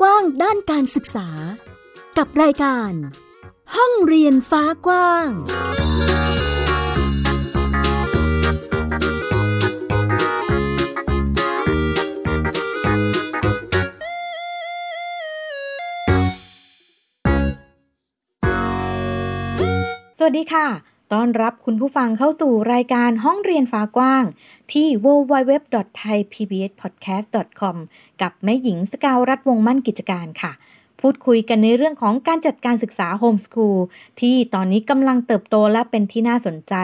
กว้างด้านการศึกษา กับรายการ ห้องเรียนฟ้ากว้าง สวัสดีค่ะ ต้อนรับคุณผู้ฟังเข้าสู่รายการห้องเรียนฟ้ากว้าง ที่ www.thaipbspodcast.com กับแม่หญิงสกาวรัฐวงมั่นกิจการค่ะ พูดคุยกันในเรื่องของการจัดการศึกษาโฮมสคูลที่ตอนนี้กำลังเติบโตและเป็นที่น่าสนใจ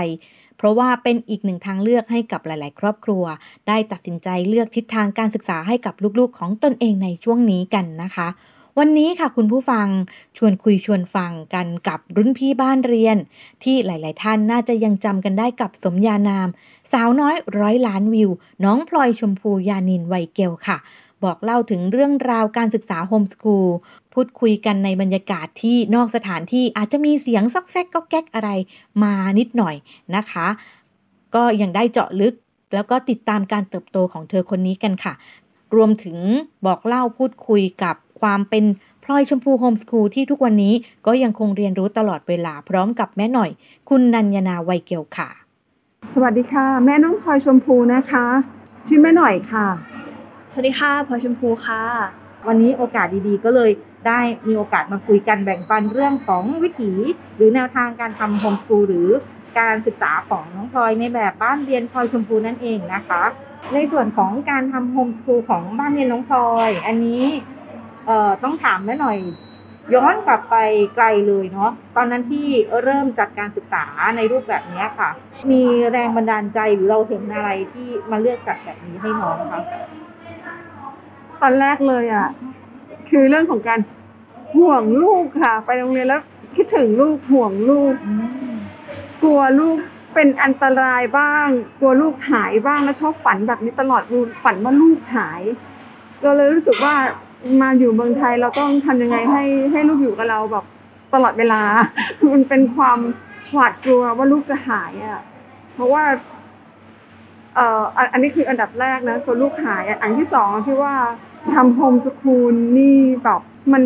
เพราะว่าเป็นอีกหนึ่งทางเลือกให้กับหลาย ๆ ครอบครัว ได้ตัดสินใจเลือกทิศทางการศึกษาให้กับลูก ๆ ของตนเองในช่วงนี้กันนะคะ วันนี้ค่ะคุณผู้ฟังชวนคุยชวนฟังกันกับรุ่นพี่บ้านเรียน ที่หลาย ๆ ท่านน่าจะยังจำกันได้กับสมญานาม สาวน้อยร้อยล้านวิว น้องพลอยชมพูยานินไวยเกลค่ะ บอกเล่าถึงเรื่องราวการศึกษาโฮมสคูลพูดคุยกันในบรรยากาศที่นอกสถานที่อาจจะมีเสียงซอกแซกก็แก๊กอะไรมานิดหน่อยนะคะ ก็ยังได้เจาะลึกแล้วก็ติดตามการเติบโตของเธอคนนี้กันค่ะ รวมถึงบอกเล่าพูดคุยกับ ความเป็นพลอยชมพูโฮมสคูลที่ทุกวันนี้ก็ยังคงเรียนรู้ตลอดเวลาพร้อมกับแม่หน่อย คุณนันยนาไวยเกลค่ะ สวัสดีค่ะ แม่น้องพลอยชมพูนะคะ ชื่อแม่หน่อยค่ะ สวัสดีค่ะพลอยชมพูค่ะ วันนี้โอกาสดีๆ ก็เลยได้มีโอกาสมาคุยกันแบ่งปันเรื่องของวิถี หรือแนวทางการทำโฮมสคูลหรือการศึกษาของน้องพลอยในแบบบ้านเรียนพลอยชมพูนั่นเองนะคะ ในส่วนของการทำโฮมสคูลของบ้านเรียนน้องพลอย อันนี้ เอ่อต้องถามแม่หน่อย ย้อนกลับไปไกลเลยเนาะตอนนั้นที่เริ่มจัดการศึกษาในรูปแบบนี้ค่ะ มีแรงบันดาลใจหรือเราเห็นอะไรที่มาเลือกจัดแบบนี้ให้น้องคะตอนแรกเลยอะคือเรื่องของการห่วงลูกค่ะ ไปโรงเรียนแล้วคิดถึงลูกห่วงลูก กลัวลูกเป็นอันตรายบ้าง กลัวลูกหายบ้างแล้วชอบฝันแบบนี้ตลอดฝันว่าลูกหายก็เลยรู้สึกว่า มาอยู่เมืองไทยเราต้องทำยังไงให้ให้ลูกอยู่กับเราแบบตลอดเวลา มันเป็นความหวาดกลัวว่าลูกจะหายอะ เพราะว่า เอ่ออันนี้คืออันดับแรกนะตัวลูกหายอันที่สองที่ว่าทำโฮมสคูลนี่แบบมัน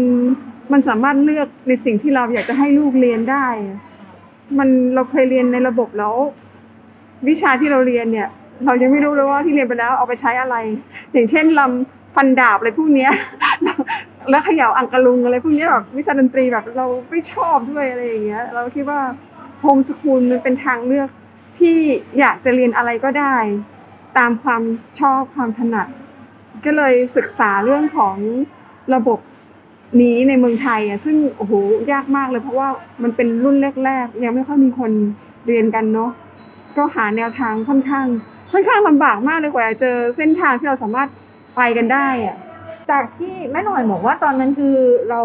มันสามารถเลือกในสิ่งที่เราอยากจะให้ลูกเรียนได้ มันเราเคยเรียนในระบบแล้ว วิชาที่เราเรียนเนี่ย เรายังไม่รู้เลยว่าที่เรียนไปแล้วเอาไปใช้อะไร อย่างเช่นลำ ฟันดาบอะไรพวกเนี้ยแล้วเขย่าอังกะลุงอะไรพวกนี้แบบวิชาดนตรีแบบเราไม่ชอบด้วยอะไรอย่างเงี้ยเราคิดว่าโฮมสคูลมันเป็นทางเลือกที่อยากจะเรียนอะไรก็ได้ ตามความชอบความถนัด ก็เลยศึกษาเรื่องของระบบนี้ในเมืองไทยอะซึ่งโอ้โหยากมากเลยเพราะว่ามันเป็นรุ่นแรกๆยังไม่ค่อยมีคนเรียนกันเนาะก็หาแนวทางค่อนข้าง ค่อนข้างลำบากมากเลยกว่าจะเจอเส้นทางที่เราสามารถ ไปกันได้อะจากที่แม่หน่อยบอกว่าตอนนั้นคือเรา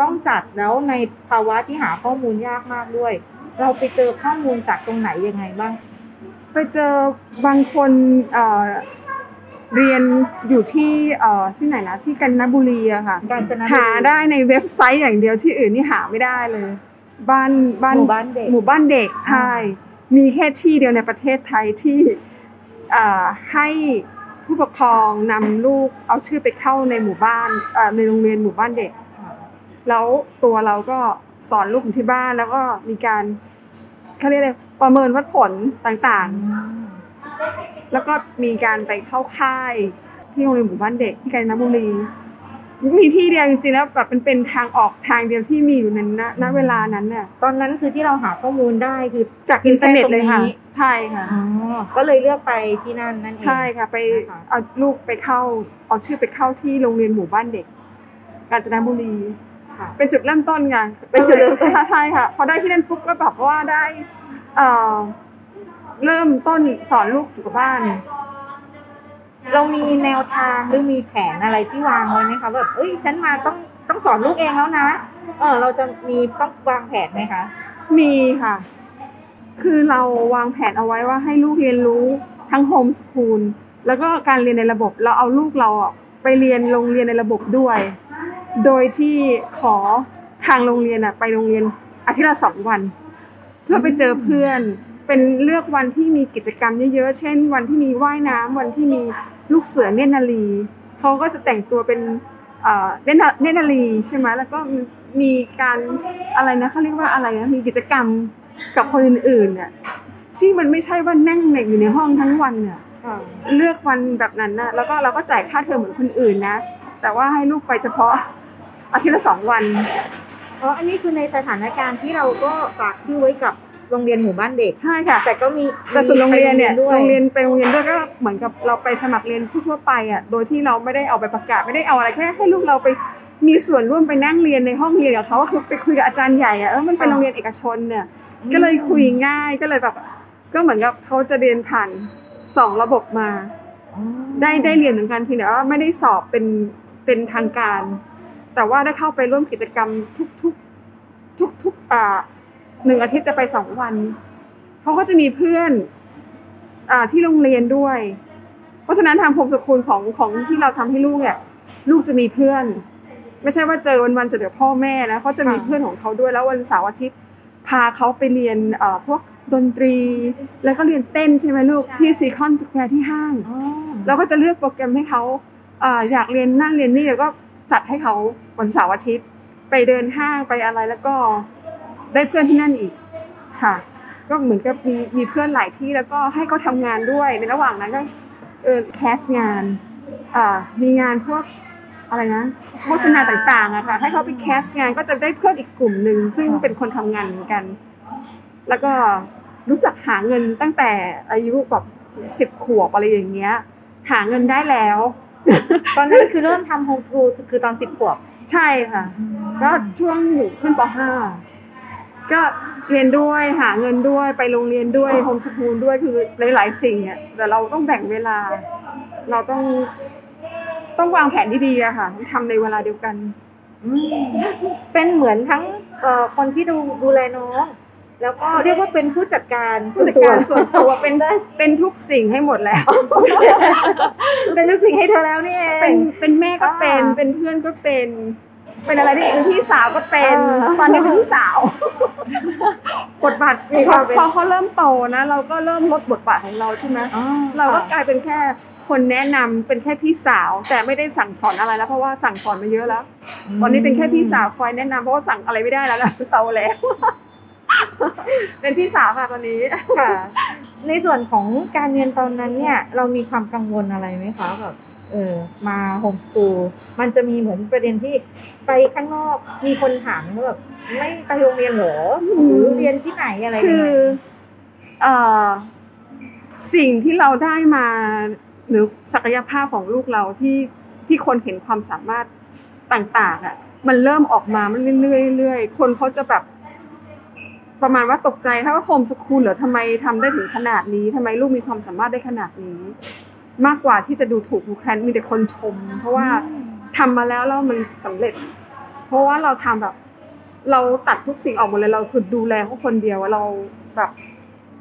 ต้องจัดแล้วในภาวะที่หาข้อมูลยากมากด้วย เราไปเจอข้อมูลจากตรงไหนยังไงบ้าง ไปเจอบางคนเอ่อเรียนอยู่ที่เอ่อที่ไหนนะที่กาญจนบุรีอะค่ะกาญจนบุรีหาได้ในเว็บไซต์อย่างเดียวที่อื่นนี่หาไม่ได้เลย บ้านบ้านหมู่บ้านเด็กหมู่บ้านเด็กใช่มีแค่ที่เดียวในประเทศไทยที่เอ่อให้ ผู้ปกครองนำลูกเอาชื่อไปเข้าในหมู่บ้านในโรงเรียนหมู่บ้านเด็ก แล้วตัวเราก็สอนลูกที่บ้านแล้วก็มีการเขาเรียกอะไรประเมินวัดผลต่างๆ แล้วก็มีการไปเข้าค่ายที่โรงเรียนหมู่บ้านเด็กที่กาญจนบุรี มีที่เดียวจริงๆแล้วแบบเป็นเป็นทางออกทางเดียวที่มีอยู่ในณณเวลานั้นเนี่ยตอนนั้นคือที่เราหาข้อมูลได้คือจากอินเทอร์เน็ตเลยค่ะแค่ตรงนี้ใช่ค่ะอ๋อก็เลยเลือกไปที่นั่นนั่นเองใช่ค่ะ ไปนะคะเอาลูกไปเข้าเอาชื่อไปเข้าที่โรงเรียนหมู่บ้านเด็ก กาญจนบุรีค่ะเป็นจุดเริ่มต้นไงเป็นจุดเริ่มต้นใช่ค่ะพอได้ที่นั่นปุ๊บก็แบบว่าได้เอ่อเริ่มต้นสอนลูกอยู่กับบ้าน เรามีแนวทางหรือมีแผนอะไรที่วางไว้ไหมคะแบบเอ้ยฉันมาต้องต้องสอนลูกเองแล้วนะเออเราจะมีต้องวางแผนไหมคะ มีค่ะ คือเราวางแผนเอาไว้ว่าให้ลูกเรียนรู้ทั้งโฮมสคูลแล้วก็การเรียนในระบบเราเอาลูกเราไปเรียนโรงเรียนในระบบด้วย โดยที่ขอทางโรงเรียนอะไปโรงเรียนอาทิตย์ละสองวัน เพื่อไปเจอเพื่อนเป็นเลือกวันที่มีกิจกรรมเยอะๆ เช่น วันที่มีว่ายน้ำวันที่มี ลูกเสือเนตรนารีเขาก็จะแต่งตัวเป็นเอ่อเนเนนาลีใช่ไหมแล้วก็มีการอะไรนะเขาเรียกว่าอะไรนะมีกิจกรรมกับคนอื่นๆเนี่ยซึ่งมันไม่ใช่ว่านั่งเน็กอยู่ในห้องทั้งวันเนี่ยเลือกวันแบบนั้นนะแล้วก็เราก็จ่ายค่าเทอมเหมือนคนอื่นนะ แต่ว่าให้ลูกไปเฉพาะอาทิตย์ละสองวันอ๋ออันนี้คือในสถานการณ์ที่เราก็ฝากชื่อไว้กับ โรงเรียนหมู่บ้านเด็ก ใช่ค่ะ แต่ก็มีแต่ส่วนโรงเรียนเนี่ยด้วยโรงเรียนไปโรงเรียนด้วยก็เหมือนกับเราไปสมัครเรียนทั่วๆไปอะโดยที่เราไม่ได้เอาไปประกาศไม่ได้เอาอะไรแค่ให้ลูกเราไปมีส่วนร่วมไปนั่งเรียนในห้องเรียนกับเขาก็คือไปคุยกับอาจารย์ใหญ่อะเออมันเป็นโรงเรียนเอกชนเนี่ยก็เลยคุยง่ายก็เลยแบบก็เหมือนกับเขาจะเรียนผ่านสองระบบมาอ๋อได้ได้เรียนเหมือนกันเพียงแต่ว่าไม่ได้สอบเป็นเป็นทางการ แต่ว่าได้เข้าไปร่วมกิจกรรมทุกทุกทุกทุกอ่า หนึ่งอาทิตย์จะไปสองวันเขาก็จะมีเพื่อนอ่าที่โรงเรียนด้วย เพราะฉะนั้นทาง homeschool ของของที่เราทำให้ลูกเนี่ยลูกจะมีเพื่อน ไม่ใช่ว่าเจอวันๆจะเดี๋ยวพ่อแม่นะเขาจะมีเพื่อนของเขาด้วยแล้ววันเสาร์อาทิตย์พาเขาไปเรียนเอ่อพวกดนตรี แล้วก็เรียนเต้นใช่ไหมลูกที่ซีคอนสแควร์ที่ห้างอ๋อเราก็จะเลือกโปรแกรมให้เขาอ่าอยากเรียนนั่นเรียนนี่แล้วก็จัดให้เขาวันเสาร์อาทิตย์ ไปเดินห้างไปอะไรแล้วก็ ได้เพื่อนที่นั่นอีกค่ะ ก็เหมือนกับมีมีเพื่อนหลายที่แล้วก็ให้เขาทำงานด้วยในระหว่างนั้นก็เออแคสงานอ่ามีงานพวกอะไรนะโฆษณาต่างๆอะค่ะให้เขาไปแคสงานก็จะได้เพื่อนอีกกลุ่มหนึ่งซึ่งเป็นคนทำงานเหมือนกัน แล้วก็รู้จักหาเงินตั้งแต่อายุแบบสิบขวบอะไรอย่างเงี้ย หาเงินได้แล้ว ตอนนั้นคือเริ่มทำโฮมสกูลคือตอนสิบขวบ ใช่ค่ะ ก็ช่วงอยู่ขึ้นป .5 ก็เรียนด้วยหาเงินด้วยไปโรงเรียนด้วยโฮมสคูลด้วยคือหลาย ๆ สิ่งอะแต่เราต้องแบ่งเวลา เราต้อง ต้องวางแผนที่ดีอะค่ะทำในเวลาเดียวกันอืมเป็นเหมือนทั้งเอ่อคนที่ดูดูแลน้อง แล้วก็เรียกว่าเป็นผู้จัดการผู้จัดการส่วนตัวเป็นเป็นทุกสิ่งให้หมดแล้ว เป็นทุกสิ่งให้เธอแล้วนี่เองเป็นเป็นแม่ก็เป็นอ่าเป็นเพื่อนก็เป็น เป็นอะไรที่เป็นพี่สาวก็เป็นอ่าตอนนี้เป็นพี่สาว บทบาทมีความเป็นพอเขาเริ่มโตนะ เราก็เริ่มลดบทบาทของเราใช่ไหมอ๋อเราก็กลายเป็นแค่คนแนะนำเป็นแค่พี่สาว แต่ไม่ได้สั่งสอนอะไรแล้วเพราะว่าสั่งสอนมาเยอะแล้ว ตอนนี้เป็นแค่พี่สาวคอยแนะนำเพราะว่าสั่งอะไรไม่ได้แล้วนะโตแล้ว เป็นพี่สาวค่ะตอนนี้ค่ะ ในส่วนของการเรียนตอนนั้นเนี่ย เรามีความกังวลอะไรไหมคะแบบ เออมาโฮมสกูลมันจะมีเหมือนประเด็นที่ไปข้างนอกมีคนถามว่าแบบไม่ไปโรงเรียนเหรอหรือเรียนที่ไหนอะไรคือเอ่อสิ่งที่เราได้มาหรือศักยภาพของลูกเราที่ที่คนเห็นความสามารถต่างๆอะมันเริ่มออกมามันเรื่อยๆคนเขาจะแบบประมาณว่าตกใจถ้าว่าโฮมสคูลเหรอทำไมทำได้ถึงขนาดนี้ทำไมลูกมีความสามารถได้ขนาดนี้ มากกว่าที่จะดูถูกดูแคลนมีแต่คนชม เพราะว่าทำมาแล้วแล้วมันสำเร็จ เพราะว่าเราทำแบบ เราตัดทุกสิ่งออกหมดเลยเราคือดูแลเขาคนเดียวเราแบบ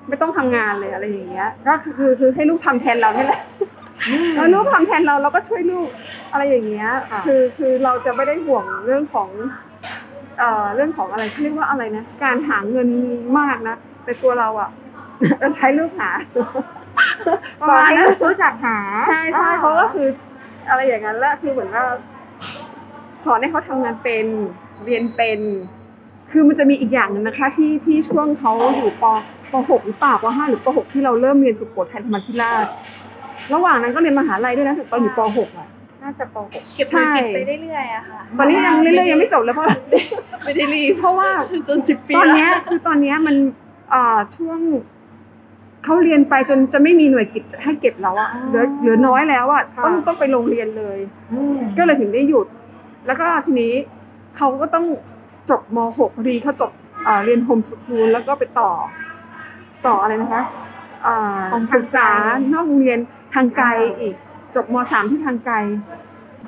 ไม่ต้องทำงานเลยอะไรอย่างเงี้ย ก็คือคือคือให้ลูกทำแทนเรานี่แหละแล้วลูกทำแทนเราเราก็ช่วยลูกอะไรอย่างเงี้ยค่ะคือคือเราจะไม่ได้ห่วงเรื่องของเอ่อเรื่องของอะไรเขาเรียกว่าอะไรนะ การหาเงินมากนะแต่ตัวเราอะเราใช้ลูกหา ประบอกมาณให้นั้นรู้จักหา ใช่ใช่เขาก็คืออะไรอย่างนั้นแหละคือเหมือนว่าสอนให้เขาทำงานเป็นเรียนเป็น คือมันจะมีอีกอย่างหนึ่งนะคะ ที่ที่ช่วงเขาอยู่ปปหกหรือเปล่าปห้าหรือปหกที่เราเริ่มเรียนสุโขทัยธรรมธิราชระหว่างนั้นก็เรียนมหาลัยด้วยนะถึงตอนอยู่ปหกอะน่าจะปเก็บใช่เงินเก็บไปเรื่อยๆอะค่ะตอนนี้ยังเรื่อยๆยังไม่จบเลยเพราะไม่ได้รีบเพราะว่าจนสิบปีตอนแล้วเนี้ยคือตอนเนี้ยมันอ่าช่วง เขาเรียนไปจนจะไม่มีหน่วยกิจให้เก็บแล้วอะเหลือเหลือน้อยแล้วอะต้องต้องไปโรงเรียนเลยอืมก็เลยถึงได้หยุด แล้วก็ทีนี้เขาก็ต้องจบม .6 พอดีเขาจบอ่าเรียนโฮมสคูลแล้วก็ไปต่อ ต่ออะไรนะคะอ่าศึกษานอกโรงเรียนทางไกลอีก จบม .3 ที่ทางไกล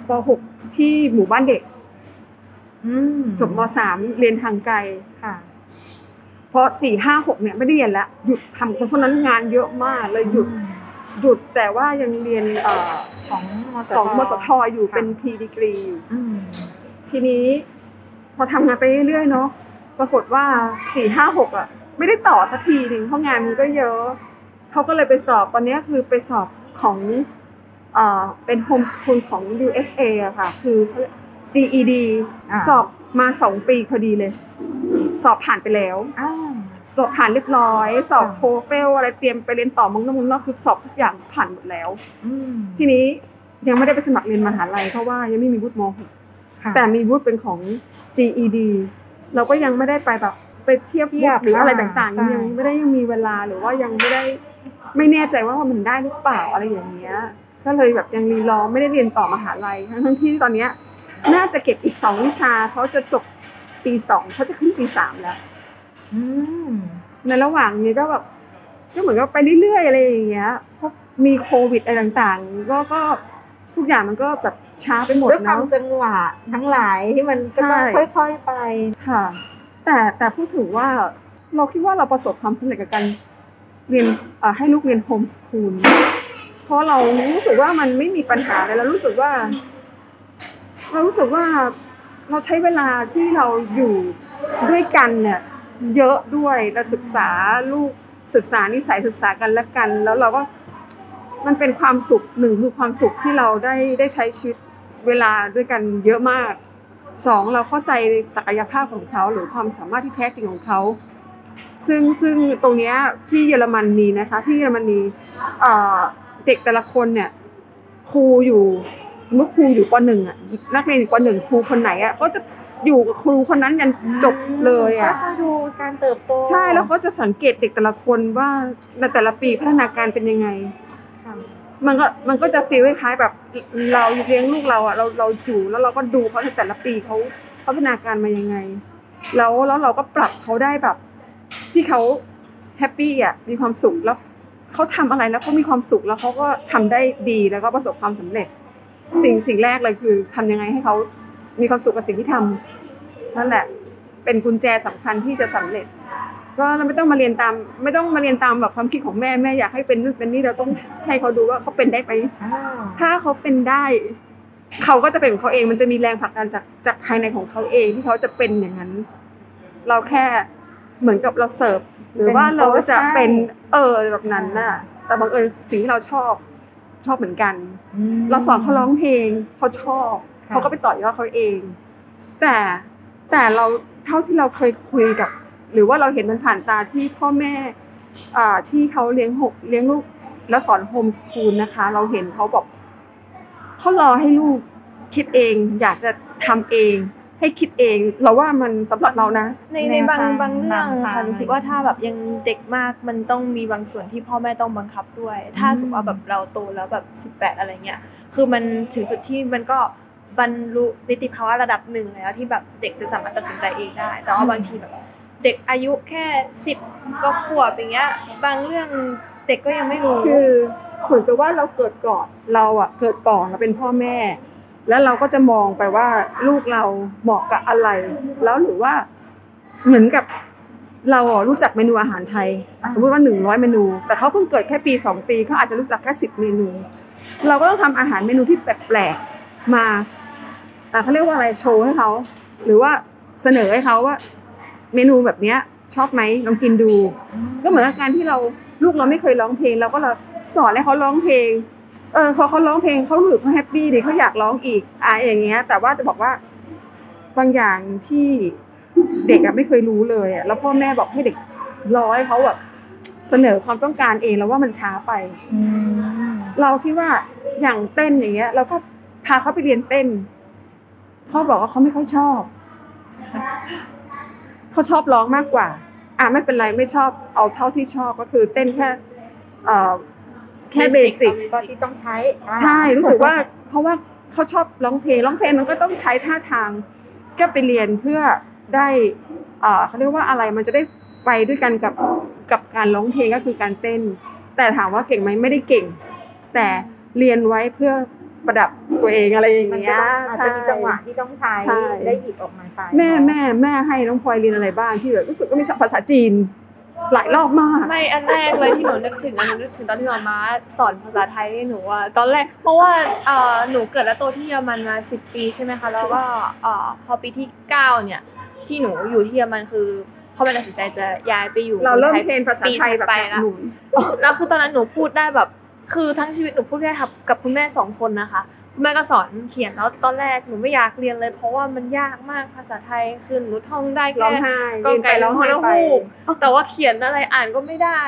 ป .6 ที่หมู่บ้านเด็กอืมจบม .3 เรียนทางไกล พราะสี่ห้าหกเนี่ยไม่ได้เรียนแล้วหยุดทำเพราะฉะนั้นงานเยอะมากเลยหยุดหยุดแต่ว่ายังเรียนของของมสทอยู่เป็นพีดีกรีอืมทีนี้ พอทำงานไปเรื่อยๆเนาะปรากฏว่าสี่ห้าหกอะ ไม่ได้ต่อสักทีหนึ่งเพราะงานมันก็เยอะเขาก็เลยไปสอบตอนนี้คือไปสอบของเป็นโฮมสคูลของ USA อะค่ะ คือ GED สอบ มาสองปีพอดีเลย สอบผ่านไปแล้วอ่าสอบผ่านเรียบร้อย สอบค่ะโทเฟลอะไรเตรียมไปเรียนต่อมึงนอกมึงนอกคือสอบทุกอย่างผ่านหมดแล้วอืมทีนี้ยังไม่ได้ไปสมัครเรียนมหาลัยเพราะว่ายังไม่มีวุฒิมค่ะ .6 แต่มีวุฒิเป็นของ GED เราก็ยังไม่ได้ไปแบบไปเทียบเทีวุยบฒิหรืออะไรอ่าต่างใช่ๆยังไม่ได้ยังมีเวลาหรือว่ายังไม่ได้ไม่แน่ใจว่ามันได้หรือเปล่าอะไรอย่างเงี้ยก็เลยแบบยังรีรอไม่ได้เรียนต่อมหาลัยทั้งทั้งๆที่ตอนเนี้ย น่าจะเก็บอีกสองวิชาเขาจะจบปีสองเขาจะขึ้นปีสามแล้วอืมในระหว่างนี้ก็แบบก็เหมือนกับไปเรื่อยๆอะไรอย่างเงี้ยเพราะมีโควิดอะไรต่างๆ ก็ก็ทุกอย่างมันก็แบบช้าไปหมดด้วยความเนาะจังหวะทั้งหลายที่มันก็ต้องใช่ค่อยๆไปค่ะ แต่แต่พูดถึงว่าเราคิดว่าเราประสบความสำเร็จกับการเรียนเอ่อให้ลูกเรียนโฮมสคูลเพราะเรารู้สึกว่ามันไม่มีปัญหาเลยเรารู้สึกว่า เรารู้สึกว่าเราใช้เวลาที่เราอยู่ด้วยกันเนี่ยเยอะด้วยเราศึกษาลูกศึกษานิสัยศึกษากันและกัน แล้วเราก็มันเป็นความสุขหนึ่งคือความสุขที่เราได้ได้ใช้ชีวิตเวลาด้วยกันเยอะมากสองเราเข้าใจศักยภาพของเขาหรือความสามารถที่แท้จริงของเขา ซึ่งซึ่งตรงนี้ที่เยอรมันมีนะคะที่เยอรมนีเด็กแต่ละคนเนี่ยครูอยู่ เมื่อครูอยู่ปหนึ่งอะนักเรียนอยู่ปหนึ่งครูคนไหนอะก็จะอยู่กับครูคนนั้นยันจบเลยอะใช่ดูการเติบโตใช่แล้วเขาจะสังเกตเด็กแต่ละคนว่าในแต่ละปีพัฒนาการเป็นยังไงค่ะมันก็มันก็จะฟีลคล้ายๆแบบเราเลี้ยงลูกเราอะเราเราอยู่แล้วเราก็ดูเขาในแต่ละปีเขาพัฒนาการมายังไง แล้วแล้วเราก็ปรับเขาได้แบบ ที่เขาแฮปปี้อะมีความสุขแล้วเขาทำอะไรแล้วเขามีความสุขแล้วเขาก็ทำได้ดีแล้วก็ประสบความสำเร็จ สิ่งสิ่งแรกเลยคือทำยังไงให้เขามีความสุขกับสิ่งที่ทำนั่นแหละ เป็นกุญแจสำคัญที่จะสำเร็จ ก็เราไม่ต้องมาเรียนตาม ไม่ต้องมาเรียนตามแบบความคิดของแม่แม่อยากให้เป็นนู่นเป็นนี่เราต้องให้เขาดูว่าเขาเป็นได้ไหมอ่าถ้าเขาเป็นได้ เขาก็จะเป็นของเขาเองมันจะมีแรงผลักดันจากจากภายในของเขาเองที่เขาจะเป็นอย่างนั้น เราแค่เหมือนกับเราเสิร์ฟหรือว่าเราจะเป็นเออแบบนั้นน่ะ แต่บังเอิญสิ่งที่เราชอบ ชอบเหมือนกันมเราสอนเขาร้องเพลงเขาชอบค่ะเขาก็ไปต่อยอดเขาเอง แต่แต่เราเท่าที่เราเคยคุยกับ หรือว่าเราเห็นมันผ่านตาที่พ่อแม่อ่าที่เขาเลี้ยงหกเลี้ยงลูกแล้วสอนโฮมสคูลนะคะ เราเห็นเขาบอกเขารอให้ลูกคิดเอง อยากจะทำเอง ให้คิดเองเราว่ามันสำหรับเรานะในในบางแนวทางบางเรื่องบางทางค่ะหนูคิดว่าถ้าแบบยังเด็กมากมันต้องมีบางส่วนที่พ่อแม่ต้องบังคับด้วย ถ้าสมมติว่าแบบเราโตแล้วแบบสิบแปดอะไรเงี้ยคือมันถึงจุดที่มันก็บรรลุนิติภาวะระดับหนึ่งแล้วที่แบบเด็กจะสามารถตัดสินใจเองได้ แต่ว่าบางทีแบบเด็กอายุแค่สิบก็ขวบอย่างเงี้ยบางเรื่องเด็กก็ยังไม่รู้คือเหมือนกับว่าเราเกิดก่อนเราอะเกิดก่อนเราเป็นพ่อแม่ แล้วเราก็จะมองไปว่าลูกเราเหมาะกับอะไร แล้วหรือว่าเหมือนกับเราอะรู้จักเมนูอาหารไทย สมมติว่าหนึ่งร้อยเมนู แต่เขาเพิ่งเกิดแค่ปีสองปีเขาอาจจะรู้จักแค่สิบเมนู เราก็ต้องทำอาหารเมนูที่แปลกๆมาอ่เขาเรียกว่าอะไรโชว์ให้เขาหรือว่าเสนอให้เขาว่า เมนูแบบเนี้ยชอบไหมลองกินดู ก็เหมือนการที่เราลูกเราไม่เคยร้องเพลงเราก็เราสอนให้เขาร้องเพลง เออพอเขาร้องเพลงเขารู้สึกเขาแฮปปี้ดีเขาอยากร้องอีกอะอย่างเงี้ย แต่ว่าจะบอกว่าบางอย่างที่เด็กอะไม่เคยรู้เลยอะแล้วพ่อแม่บอกให้เด็กรอให้เขาแบบเสนอความต้องการเองแล้วว่ามันช้าไปอืมเราคิดว่าอย่างเต้นอย่างเงี้ย เราก็พาเขาไปเรียนเต้นเขาบอกว่าเขาไม่ค่อยชอบเขาชอบร้องมากกว่า อะไม่เป็นไรไม่ชอบเอาเท่าที่ชอบก็คือเต้นแค่เอ่อ แค่เบสิกก็ที่ต้องใช้อ่าใช่รู้สึกว่าเพราะว่าเขาชอบร้องเพลงร้องเพลงมันก็ต้องใช้ท่าทางก็ไปเรียนเพื่อได้เอ่อเขาเรียกว่าอะไรมันจะได้ไปด้วยกันกับกับการร้องเพลงก็คือการเต้น แต่ถามว่าเก่งไหมไม่ได้เก่ง แต่เรียนไว้เพื่อประดับตัวเองอะไรอย่างมันเงี้จะยต้องอาจจะมีจังหวะที่ต้องใช้ใช่ได้หยิบออกมาใช้แม่แม่แม่ให้น้องพลอยเรียนอะไรบ้างที่แบบรู้สึกก็มีภาษาจีน หลายรอบมากไม่อันแรกเลยที่หนูนึกถึงอันหนูนึกถึงตอนที่หมอมาสอนภาษาไทยให้หนูอะตอนแรก เพราะว่าเอ่อหนูเกิดและโตที่เยอรมันมาสิบปีใช่ไหมคะแล้วก็เอ่อพอปีที่เก้าเนี่ยที่หนูอยู่ที่เยอรมันคือพ่อแม่ตัดสินใจจะย้ายไปอยู่เราเริ่มมืองเทรนภาษาไทยแบบไปแบบแล้วหนุนแล้วคือตอนนั้นหนูพูดได้แบบ คือทั้งชีวิตหนูพูดแค่กับกับคุณแม่สองคนนะคะ คุณแม่ก็สอนเขียนแล้วตอนแรกหนูไม่อยากเรียนเลย เพราะว่ามันยากมากภาษาไทยคือหนูท่องได้ร้อแค่งไห้ก็เรียนไก่ไปร้ร้อองงไห้แล้วไปฮูกแต่ว่าเขียนอะไรอ่านก็ไม่ได้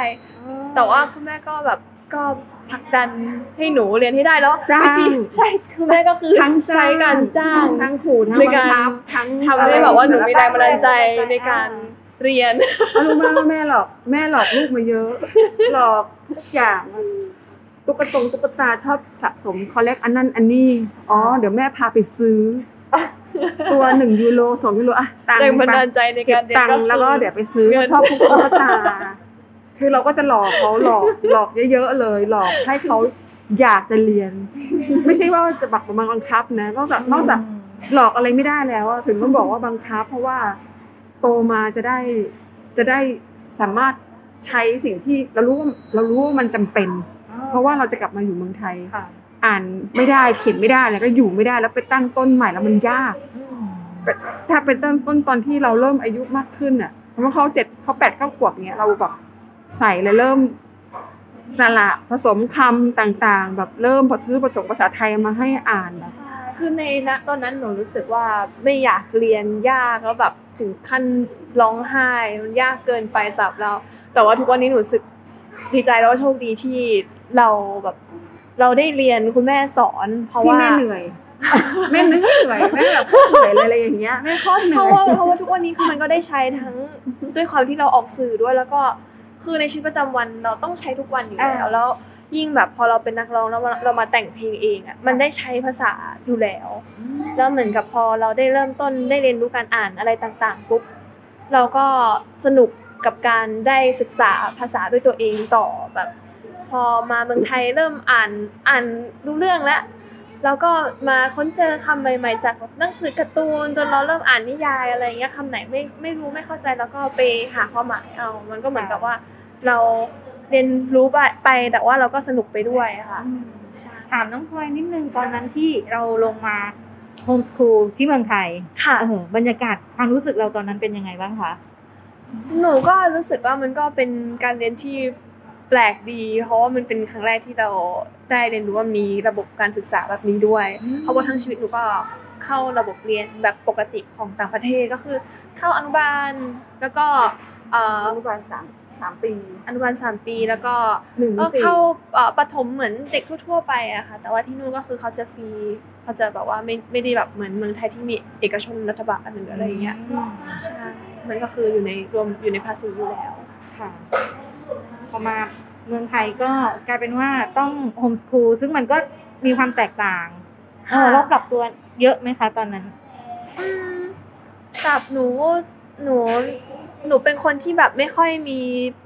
แต่ว่าคุณแม่ก็แบบก็ผลักดันให้หนูเรียนให้ได้แล้วจ้างวิธีใช่คุณแม่ก็คือทั้งใช้การจ้างทั้งขู่ทั้งในบังการคับทั้งทำให้แบบว่าหนูมีแรงบันดาลใจในการเรียนรู้ไหมว่าแม่หลอกแม่หลอกลูกมาเยอะ หลอกทุกอย่าง ตุ๊กตงตุ๊กตาชอบสะสมคอลเลกอันนั้นอันนี้ อ๋อ เดี๋ยวแม่พาไปซื้อ ตัวหนึ่งยูโรสองยูโรอะตังค์แรงบันดาลใจในเก็กาบรเรียนตังก็ค์คือแล้วก็เดี๋ยวไปซื้อเงินชอบพวกตุ๊กตา คือเราก็จะหลอกเขาหลอกหลอกเยอะๆเลย หลอกให้เขาอยากจะเรียน ไม่ใช่ว่าจะบักบังคับนะนอกจากนอกจากหลอกอะไรไม่ได้แล้วอะถึงต้องบอกว่าบังคับ เพราะว่าโตมาจะได้จะได้สามารถใช้สิ่งที่เรารู้ว่าเรารู้ว่ามันจำเป็น เพราะว่าเราจะกลับมาอยู่เมืองไทยค่ะอ่านไม่ได้เขียนไม่ได้แล้วก็อยู่ไม่ได้แล้วไปตั้งต้นใหม่แล้วมันยากถ้าเป็นต้นต้นตอนที่เราเริ่มอายุมากขึ้นอะเพราะว่าเขาเจ็ดเขาแปดเก้าขวบเนี้ยเราแบบใส่เลยเริ่มสระผสมคำต่างๆ แบบเริ่มผสมผสมภาษาไทยมาให้อ่านแบบใช่คือในณตอนนั้นหนูรู้สึกว่าไม่อยากเรียนยากแล้วแบบถึงขั้นร้องไห้มันยากเกินไปสำหรับเรา แต่ว่าทุกวันนี้หนูรู้สึกดีใจแล้วก็โชคดีที่ เราแบบเราได้เรียนคุณแม่สอน เพราะที่ว่าแม่เหนื่อยแม่เหนื่อยแม่แบบเหนื่อยเลยอะไรอย่างเงี้ยแม่โคตรเหเพนื่อราะยว่าเพราะว่าทุกวันนี้คือมันก็ได้ใช้ทั้งด้วยความที่เราออกสื่อด้วยแล้วก็คือในชีวิตประจำวันเราต้องใช้ทุกวันอยู่แล้วอ่าแล้วยิ่งแบบพอเราเป็นนักร้องแล้วเรามาแต่งเพลงเองอะมันได้ใช้ภาษาอยู่แล้ว แล้วเหมือนกับพอเราได้เริ่มต้นได้เรียนรู้การอ่านอะไรต่างๆปุ๊บเราก็สนุกกับการได้ศึกษาภาษาด้วยตัวเองต่อแบบ พอมาเมืองไทยเริ่มอ่านอ่านรู้เรื่องแล้วแล้วก็มาค้นเจอคำใหม่ ๆ จากแบบหนังสือการ์ตูน จนเราเริ่มอ่านนิยายอะไรเงี้ยคำไหนไม่ไม่รู้ไม่เข้าใจแล้วก็ไปหาความหมายเอา มันก็เหมือนกับว่าเราเรียนรู้ไปไปแต่ว่าเราก็สนุกไปด้วยค่ะใช่ถามน้องพลอยนิดนึงตอนนั้นที่เราลงมาโฮมสคูลที่เมืองไทยค่ะโอ้โหบรรยากาศความรู้สึกเราตอนนั้นเป็นยังไงบ้างคะหนูก็รู้สึกว่ามันก็เป็นการเรียนที่ แปลกดี เพราะว่ามันเป็นครั้งแรกที่เราได้เรียนรู้ว่ามีระบบการศึกษาแบบนี้ด้วย เพราะว่าทั้งชีวิตหนูก็เข้าระบบเรียนแบบปกติของต่างประเทศก็คือ เข้าอนุบาลแล้วก็เอ่ออนุบาลสามสามปีอนุบาลสามปีแล้วก็หนึ่งเออสี่เข้าเอ่อประถมเหมือนเด็กทั่ว ๆ ไปอะค่ะแต่ว่าที่นู่นก็คือเขาจะฟรีเขาจะแบบว่าไม่ไม่ได้แบบเหมือนเมืองไทยที่มีเอกชนรัฐบาลหรืออะไรอย่างเงี้ยใช่มันก็คืออยู่ในรวมอยู่ในภาษีอยู่แล้วค่ะพ อมาเมืองไทยก็กลายเป็นว่าต้องโฮมสคูลซึ่งมันก็มีความแตกต่างเออเราปรับตัวเยอะไหมคะตอนนั้นอืมกับหนูหนูหนูเป็นคนที่แบบไม่ค่อยมี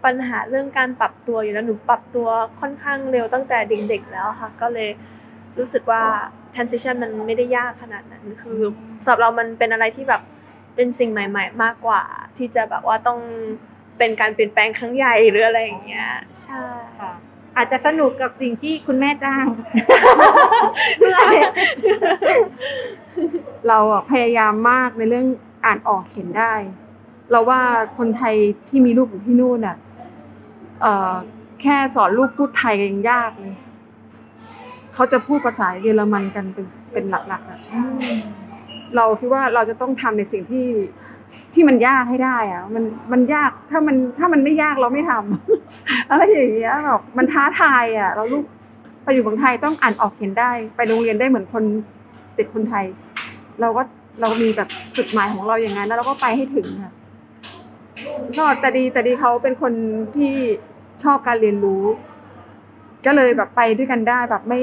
ปัญหาเรื่องการปรับตัวอยู่แล้วหนูปรับตัวค่อนข้างเร็วตั้งแต่เด็กๆแล้วค่ะ ก็เลยรู้สึกว่า transition มันไม่ได้ยากขนาดนั้นคือสำหรับเรามันเป็นอะไรที่แบบเป็นสิ่งใหม่ ๆ มากกว่า ที่จะแบบว่าต้อง เป็นการเปลี่ยนแปลงครั้งใหญ่หรืออะไรอย่างเงี้ยใช่ค่ะอาจจะสนุกกับสิ่งที่คุณแม่จ้างเราอะพยายามมากในเรื่องอ่านออกเขียนได้ เราว่าคนไทยที่มีลูกอยู่ที่นู่นอะเอ่อแค่สอนลูกพูดไทยยังยากเลยเขาจะพูดภาษาเยอรมันกันเป็นเป็นหลักๆอะเราคิดว่าเราจะต้องทำในสิ่งที่ ที่มันยากให้ได้อะมันมันยากถ้ามันถ้ามันไม่ยากเราไม่ทำอะไรอย่างเงี้ยแบบมันท้าทายอะเราลูกไปอยู่เมืองไทยต้องอ่านออกเขียนได้ ไปโรงเรียนได้เหมือนคนเด็กคนไทย เราก็เรามีแบบจุดหมายของเราอย่างนั้นแล้วเราก็ไปให้ถึงค่ะก็แต่ดีแต่ดีเขาเป็นคนที่ชอบการเรียนรู้ ก็เลยแบบไปด้วยกันได้แบบไม่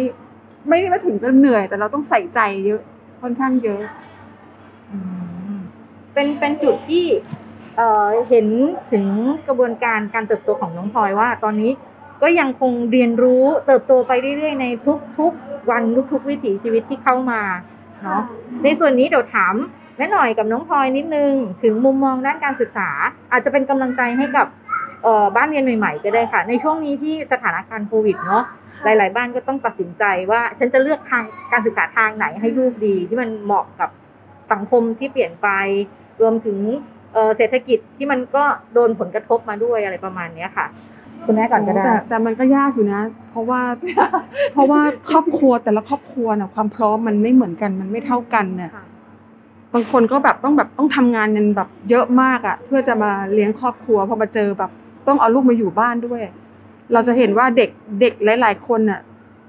ไม่ได้มาถึงกับเหนื่อย แต่เราต้องใส่ใจเยอะค่อนข้างเยอะ เป็นเป็นจุดที่เอ่อเห็นถึงกระบวนการการเติบโตของน้องพลอยว่า ตอนนี้ก็ยังคงเรียนรู้เติบโตไปเรื่อยๆ ในทุกๆวันทุกๆวิถีชีวิตที่เข้ามาเนาะในส่วนนี้เดี๋ยวถามแม่หน่อยกับน้องพลอยนิดนึง ถึงมุมมองด้านการศึกษา อาจจะเป็นกำลังใจให้กับเอ่อบ้านเรียนใหม่ ๆ ก็ได้ค่ะ ในช่วงนี้ที่สถานการณ์โควิดเนาะหลาย ๆ บ้านก็ต้องตัดสินใจว่า ฉันจะเลือกทางการศึกษาทางไหนให้ลูกดี ที่มันเหมาะกับสังคมที่เปลี่ยนไป รวมถึงเอ่อเศรษฐกิจที่มันก็โดนผลกระทบมาด้วยอะไรประมาณเนี้ยค่ะ คุณแม่ก่อนก็ได้แต่แต่มันก็ยากอยู่นะ เพราะว่า เพราะว่าครอบครัวแต่ละครอบครัวน่ะความพร้อมมันไม่เหมือนกันมันไม่เท่ากันเนี่ยค่ะบางคนก็แบบต้องแบบต้องทำงานกันแบบเยอะมากอะ่ะ เพื่อจะมาเลี้ยงครอบครัวพอมาเจอแบบต้องเอาลูกมาอยู่บ้านด้วย เราจะเห็นว่าเด็กเด็กหลาย ๆ คนอะ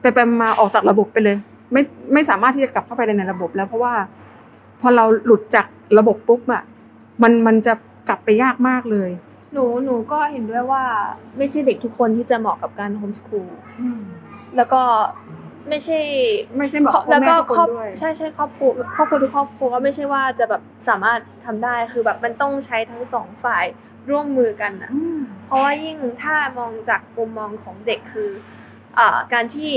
ไปไปมาออกจากระบบไปเลย ไม่ไม่สามารถที่จะกลับเข้าไปในระบบแล้วเพราะว่า พอเราหลุดจากระบบปุ๊บอะมันมันจะกลับไปยากมากเลย หนูหนูก็เห็นด้วยว่าไม่ใช่เด็กทุกคนที่จะเหมาะกับการโฮมสคูลแล้วก็ไม่ใช่ไม่ใช่เหมาะกับพ่อแล้วก็แม่ทุกคนครอบด้วยใช่ใช่ครอบครัวครอบครัวทุกครอบครัวก็ไม่ใช่ว่าจะแบบสามารถทำได้คือแบบมันต้องใช้ทั้งสองฝ่ายร่วมมือกันอะเพราะว่ายิ่งถ้ามองจากมุมมองของเด็กคืออ่าการที่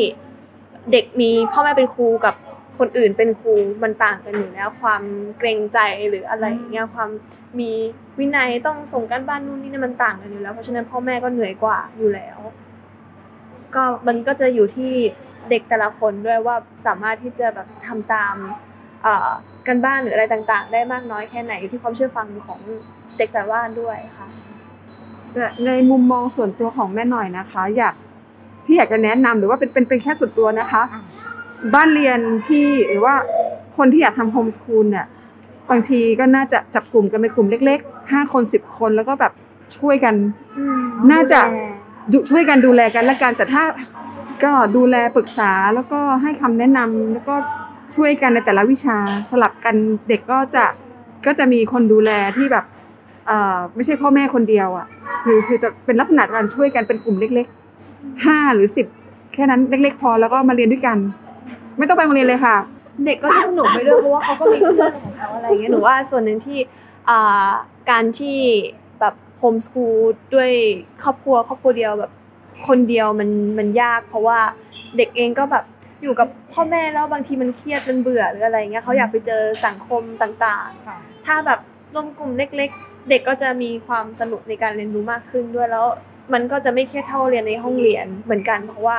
เด็กมีพ่อแม่เป็นครูกับ คนอื่นเป็นครูมันต่างกันอยู่แล้ว ความเกรงใจหรืออะไรอย่างเงี้ยความมีวินัยต้องส่งการบ้านนู่นนี่นั่นมันต่างกันอยู่แล้ว เพราะฉะนั้นพ่อแม่ก็เหนื่อยกว่าอยู่แล้ว ก็มันก็จะอยู่ที่เด็กแต่ละคนด้วยว่าสามารถที่จะแบบทำตามเอ่อกันบ้านหรืออะไรต่างๆ ได้มากน้อยแค่ไหนอยู่ที่ความเชื่อฟังของเด็กแต่ละบ้านด้วยค่ะแต่ในมุมมองส่วนตัวของแม่หน่อยนะคะ อยากที่อยากจะแนะนำหรือว่าเป็นเป็นเป็นแค่ส่วนตัวนะคะ บ้านเรียนที่หรือว่าคนที่อยากทำโฮมสคูลเนี่ยบางทีก็น่าจะจับกลุ่มกันเป็นกลุ่มเล็กๆห้าคนสิบคนแล้วก็แบบช่วยกันน่าจะดูช่วยกันดูแลกันและกันแต่ถ้าก็ดูแลปรึกษาแล้วก็ให้คำแนะนำแล้วก็ช่วยกันในแต่ละวิชาสลับกันเด็กก็จะก็จะมีคนดูแลที่แบบเอ่อไม่ใช่พ่อแม่คนเดียวอะคือคือจะเป็นลักษณะการช่วยกันเป็นกลุ่มเล็กๆห้าหรือสิบแค่นั้นเล็กๆพอแล้วก็มาเรียนด้วยกัน ไม่ต้องไปโรงเรียนเลยค่ะ เด็กก็จะสนุกไปด้วยเพราะว่าเขาก็มีเพื่อนของเขาอะไรอย่างเงี้ยหนูว่าส่วนหนึ่งที่การที่แบบโฮมสคูลด้วยครอบครัวครอบครัวเดียวแบบคนเดียวมันมันยาก เพราะว่าเด็กเองก็แบบอยู่กับพ่อแม่แล้วบางทีมันเครียดมันเบื่อหรืออะไรเงี้ยเขาอยากไปเจอสังคมต่างๆ ถ้าแบบรวมกลุ่มเล็ก ๆ เด็กก็จะมีความสนุกในการเรียนรู้มากขึ้นด้วยแล้ว มันก็จะไม่เครียดเท่าเรียนในห้องเรียนเหมือนกัน เพราะว่า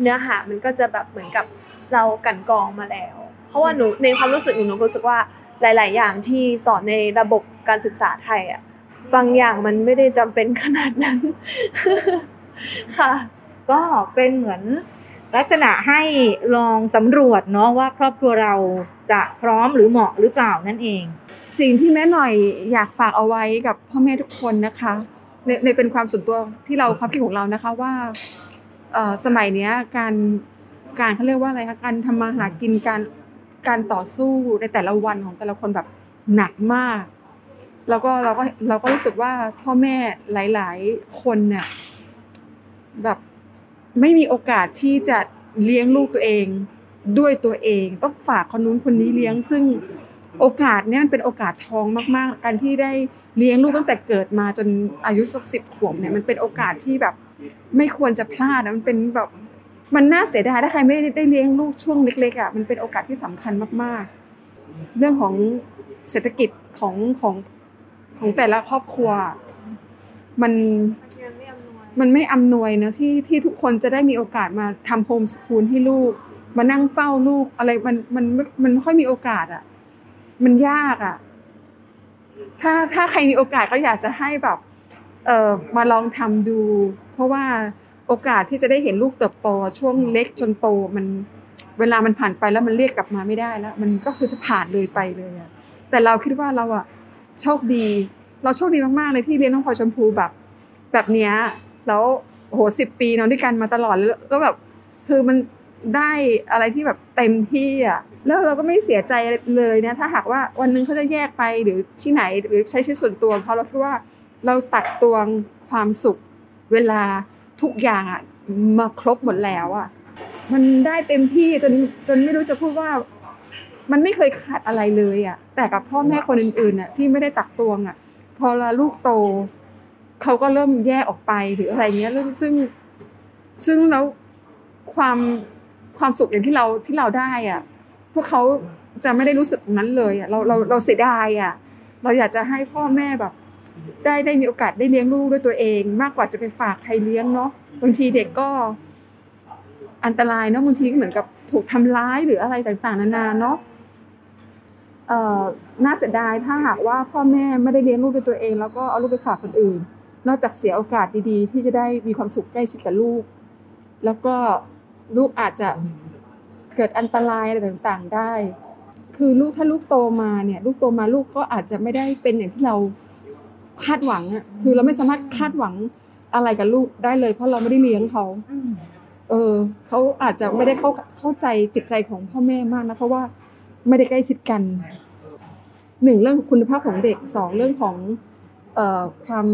เนื้อหามันก็จะแบบเหมือนกับเรากลันกรองมาแล้ว เพราะว่าหนูในความรู้สึกหนูหนูรู้สึกว่าหลาย ๆ อย่างที่สอนในระบบการศึกษาไทยอะบางอย่างมันไม่ได้จำเป็นขนาดนั้นค่ะ ก็เป็นเหมือนลักษณะให้ลองสำรวจเนาะว่าครอบครัวเราจะพร้อมหรือเหมาะหรือเปล่านั่นเอง สิ่งที่แม่หน่อยอยากฝากเอาไว้กับพ่อแม่ทุกคนนะคะในในเป็นความส่วนตัวที่เราความคิดของเรานะคะว่าเอ่อ สมัยเนี้ยการการเขาเรียกว่าอะไรคะการทำมาหากินการการต่อสู้ในแต่ละวันของแต่ละคนแบบหนักมาก แล้วก็เราก็เราก็รู้สึกว่าพ่อแม่หลาย ๆ คนเนี่ยแบบไม่มีโอกาสที่จะเลี้ยงลูกตัวเองด้วยตัวเอง ต้องฝากคนนู้นคนนี้เลี้ยง ซึ่งโอกาสเนี่ยมันเป็นโอกาสทองมาก ๆ การที่ได้เลี้ยงลูกตั้งแต่เกิดมาจนอายุสักสิบขวบเนี่ยมันเป็นโอกาสที่แบบ ไม่ควรจะพลาดนะมันเป็นแบบมันน่าเสียดายถ้าใครไม่ได้เลี้ยงลูกช่วงเล็กๆอะมันเป็นโอกาสที่สำคัญมากๆ เรื่องของเศรษฐกิจของของของแต่ละครอบครัว มันมันไม่อำนวยนะที่ที่ทุกคนจะได้มีโอกาสมาทำโฮมสคูลให้ลูก มานั่งเฝ้าลูกอะไรมันมันมันไม่ค่อยมีโอกาสอะ มันยากอะ ถ้าถ้าใครมีโอกาสก็อยากจะให้แบบ เอ่อมาลองทำดู เพราะว่าโอกาสที่จะได้เห็นลูกเติบโตช่วงเล็กจนโตมันเวลามันผ่านไปแล้วมันเรียกกลับมาไม่ได้แล้ว มันก็คือจะผ่านเลยไปเลยอะแต่เราคิดว่าเราอะโชคดี เราโชคดีมากๆเลยที่เรียนน้องพลอยชมพูแบบ แบบเนี้ยแล้วโหสิบปีนอนด้วยกันมาตลอดแล้วแบบคือมันได้อะไรที่แบบเต็มที่อะแล้วเราก็ไม่เสียใจเลยนะถ้าหากว่าวันนึงเขาจะแยกไปหรือที่ไหนหรือใช้ชีวิตส่วนตัวเขาเราคิดว่า เราตักตวงความสุขเวลาทุกอย่างอะมาครบหมดแล้วอะ มันได้เต็มที่จนจนไม่รู้จะพูดว่า มันไม่เคยขาดอะไรเลยอะ แต่กับพ่อแม่คนอื่นๆอะที่ไม่ได้ตักตวงอะ พอละลูกโตเขาก็เริ่มแยกออกไปหรืออะไรเงี้ยเรื่องซึ่งซึ่งแล้วความความสุขอย่างที่เราที่เราได้อะพวกเขาจะไม่ได้รู้สึกนั้นเลยอะเราเราเราเสียดายอะ เราอยากจะให้พ่อแม่แบบ ได้ได้มีโอกาสได้เลี้ยงลูกด้วยตัวเอง มากกว่าจะไปฝากใครเลี้ยงเนาะบางทีเด็กก็อันตรายเนาะบางทีก็เหมือนกับถูกทำร้ายหรืออะไรต่างๆ นานาเนาะเอ่อน่าเสียดายถ้าหากว่าพ่อแม่ไม่ได้เลี้ยงลูกด้วยตัวเอง แล้วก็เอาลูกไปฝากคนอื่น นอกจากเสียโอกาสดีๆ ที่จะได้มีความสุขใกล้ชิดกับลูก แล้วก็ลูกอาจจะเกิดอันตรายอะไรต่างๆ ได้ คือลูกถ้าลูกโตมาเนี่ย ลูกโตมาลูกก็อาจจะไม่ได้เป็นอย่างที่เรา คาดหวังอะคือเราไม่สามารถคาดหวังอะไรกับลูกได้เลย เพราะเราไม่ได้เลี้ยงเขาเออเขาอาจจะไม่ได้เข้าเข้าใจจิตใจของพ่อแม่มากนะเพราะว่าไม่ได้ใกล้ชิดกันหนึ่งเรื่องคุณภาพของเด็กสองเรื่องของเอ่อความ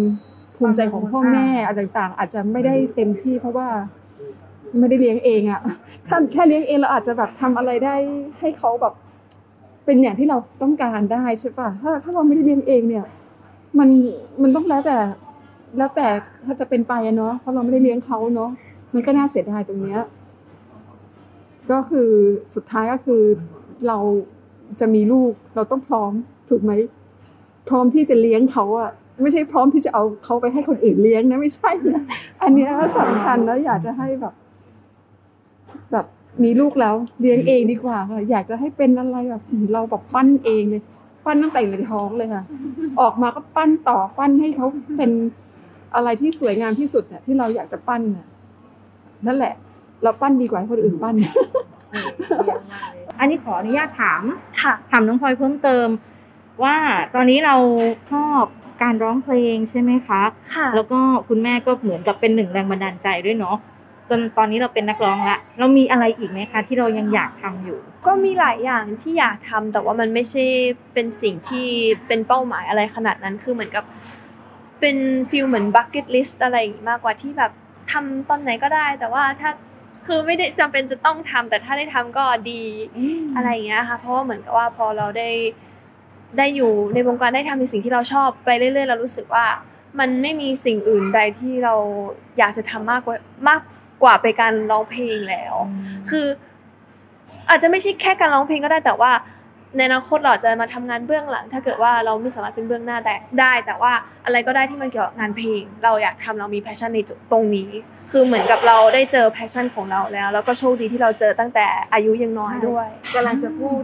ภูมิใจของพ่อแม่อะไรต่างๆ อาจจะไม่ได้เต็มที่ เพราะว่าไม่ได้เลี้ยงเองอะถ้าแค่เลี้ยงเองเราอาจจะแบบทำอะไรได้ให้เขาแบบเป็นอย่างที่เราต้องการได้ใช่ปะถ้าถ้าเราไม่ได้เลี้ยงเองเนี่ย มันมันต้องแล้วแต่ แล้วแต่ถ้าจะเป็นไปอะเนาะเพราะเราไม่ได้เลี้ยงเขาเนาะมันก็น่าเสียดายตรงเนี้ยก็คือสุดท้ายก็คือเราจะมีลูกเราต้องพร้อมถูกไหมพร้อมที่จะเลี้ยงเขาอะไม่ใช่พร้อมที่จะเอาเขาไปให้คนอื่นเลี้ยงนะไม่ใช่นะอันเนี้ยสำคัญแล้วอยากจะให้แบบ แบบมีลูกแล้วเลี้ยงเองดีกว่าค่ะอยากจะให้เป็นอะไรแบบเราแบบปั้นเองเลย ปั้นตั้งแต่อยู่ในท้องเลยค่ะ ออกมาก็ปั้นต่อปั้นให้เขาเป็นอะไรที่สวยงามที่สุดอะที่เราอยากจะปั้นน่ะนั่นแหละ เราปั้นดีกว่าให้คนอื่นปั้น อันนี้ขออนุญาตถามค่ะถามน้องพลอยเพิ่มเติม ว่าตอนนี้เราชอบการร้องเพลงใช่ไหมคะ ค่ะ แล้วก็คุณแม่ก็เหมือนกับเป็นหนึ่งแรงบันดาลใจด้วยเนาะ นตอนนี้เราเป็นนักร้องละเรามีอะไรอีกไหมคะ ที่เรายังอยากทำอยู่ ก็มีหลายอย่างที่อยากทำแต่ว่ามันไม่ใช่เป็นสิ่งที่เป็นเป้าหมายอะไรขนาดนั้นคือเหมือนกับเป็น feel เหมือน bucket list อะไรอย่างงี้มากกว่าที่แบบทำตอนไหนก็ได้ แต่ว่าถ้าคือไม่ได้จำเป็นจะต้องทำแต่ถ้าได้ทำก็ดีอะไรอย่างเงี้ยค่ะเพราะว่าเหมือนกับว่าพอเราได้ได้อยู่ในวงการได้ทำในสิ่งที่เราชอบไปเรื่อยๆเรารู้สึกว่ามันไม่มีสิ่งอื่นใดที่เราอยากจะทำมากกว่ามาก กว่าไปการร้องเพลงแล้ว คือ อาจจะไม่ใช่แค่การร้องเพลงก็ได้แต่ว่า ในอนาคตเราจะมาทำงานเบื้องหลัง ถ้าเกิดว่าเราไม่สามารถเป็นเบื้องหน้าแต่ได้ แต่ว่าอะไรก็ได้ที่มันเกี่ยวกับงานเพลง เราอยากทำเรามี passion ในจุดตรงนี้ คือเหมือนกับเราได้เจอ passion ของเราแล้ว แล้วก็โชคดีที่เราเจอตั้งแต่อายุยังน้อยด้วยกำลังจะพูด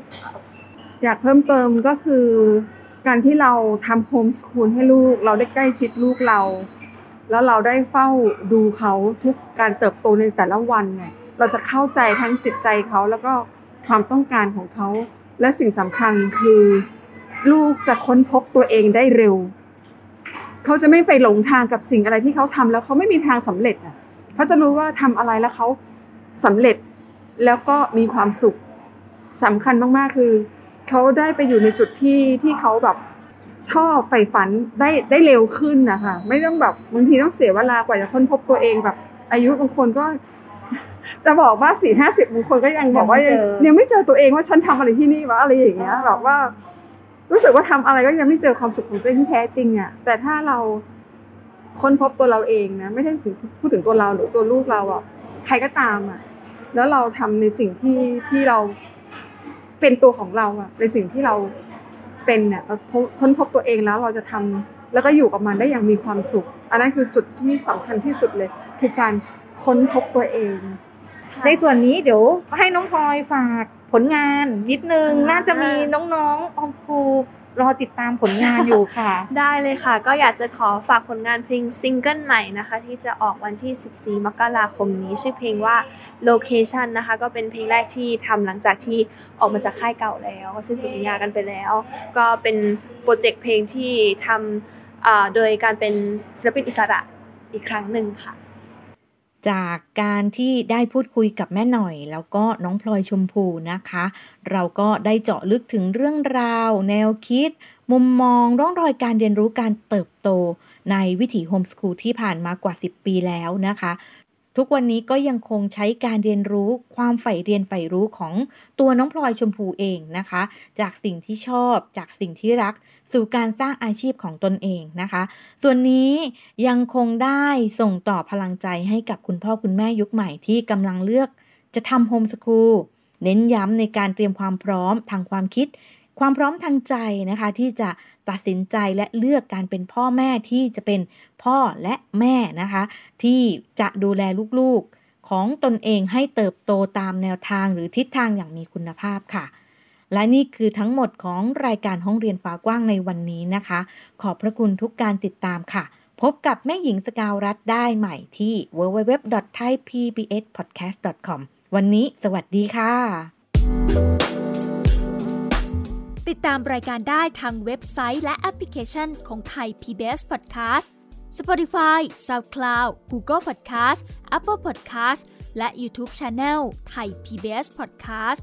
อยากเพิ่มเติมก็คือการที่เราทำโฮมสคูลให้ลูก เราได้ใกล้ชิดลูกเรา แล้วเราได้เฝ้าดูเขาทุกการเติบโตในแต่ละวันเนี่ยเราจะเข้าใจทั้งจิตใจเขาแล้วก็ความต้องการของเขา และสิ่งสำคัญคือ ลูกจะค้นพบตัวเองได้เร็ว เขาจะไม่ไปหลงทางกับสิ่งอะไรที่เขาทำแล้วเขาไม่มีทางสำเร็จอะเขาจะรู้ว่าทำอะไรแล้วเขาสำเร็จแล้วก็มีความสุขสำคัญมากๆคือ เขาได้ไปอยู่ในจุดที่ที่เขาแบบ ชอบใฝ่ฝันได้ได้เร็วขึ้นนะคะไม่ต้องแบบบางทีต้องเสียเวลากว่าจะค้นพบตัวเองแบบ อายุบางคนก็ จะบอกว่าสี่ห้าสิบบางคนก็ยังบอกว่ายังยังไม่เจอยังไม่เจอตัวเองว่าฉันทำอะไรที่นี่วะอะไรอย่างเงี้ยแบบว่า รู้สึกว่าทำอะไรก็ยังไม่เจอความสุขของตัวเองที่แท้จริงอะแต่ถ้าเราค้นพบตัวเราเองนะไม่ได้ถึงพูดถึงตัวเราหรือตัวลูกเราอะใครก็ตามอะ แล้วเราทำในสิ่งที่ที่เราเป็นตัวของเราอะในสิ่งที่เรา เป็นเนี่ยเราพบค้นพบตัวเองแล้วเราจะทำแล้วก็อยู่กับมันได้อย่างมีความสุข อันนั้นคือจุดที่สำคัญที่สุดเลย คือการค้นพบตัวเอง ในส่วนนี้เดี๋ยวให้น้องพลอยฝากผลงานนิดนึงน่าจะมีน้องๆออมครู รอติดตามผลงานอยู่ค่ะ ได้เลยค่ะ ก็อยากจะขอฝากผลงานเพลงซิงเกิลใหม่นะคะ ที่จะออกวันที่ 14 มกราคมนี้ ชื่อเพลงว่า Location นะคะ ก็เป็นเพลงแรกที่ทำหลังจากที่ออกมาจากค่ายเก่าแล้วสิ้นสุดสัญญากันไปแล้ว ก็เป็นโปรเจกต์เพลงที่ทำโดยการเป็นศิลปินอิสระอีกครั้งหนึ่งค่ะ จากการที่ได้พูดคุยกับแม่หน่อย แล้วก็น้องพลอยชมพูนะคะ เราก็ได้เจาะลึกถึงเรื่องราว แนวคิด มุมมองร่องรอยการเรียนรู้การเติบโต ในวิถีโฮมสคูลที่ผ่านมากว่า 10 ปีแล้วนะคะ ทุกวันนี้ก็ยังคงใช้การเรียนรู้ความใฝ่เรียนใฝ่รู้ของตัวน้องพลอยชมพูเองนะคะ จากสิ่งที่ชอบจากสิ่งที่รัก สู่การสร้างอาชีพของตนเองนะคะ ส่วนนี้ยังคงได้ส่งต่อพลังใจให้กับคุณพ่อคุณแม่ยุคใหม่ที่กำลังเลือกจะทำโฮมสคูลเน้นย้ำในการเตรียมความพร้อมทางความคิด ความพร้อมทางใจนะคะ ที่จะตัดสินใจและเลือกการเป็นพ่อแม่ที่จะเป็นพ่อและแม่นะคะ ที่จะดูแลลูกๆของตนเองให้เติบโตตามแนวทางหรือทิศทางอย่างมีคุณภาพค่ะ และนี่คือทั้งหมดของรายการห้องเรียนฟ้ากว้างในวันนี้นะคะ ขอบพระคุณทุกการติดตามค่ะ พบกับแม่หญิงสกาวรัฐได้ใหม่ที่ www.thaipbspodcast.com วันนี้สวัสดีค่ะ ติดตามรายการได้ทางเว็บไซต์และแอปพลิเคชันของไทย PBS Podcast Spotify SoundCloud Google Podcast Apple Podcast และ YouTube Channel ไทย PBS Podcast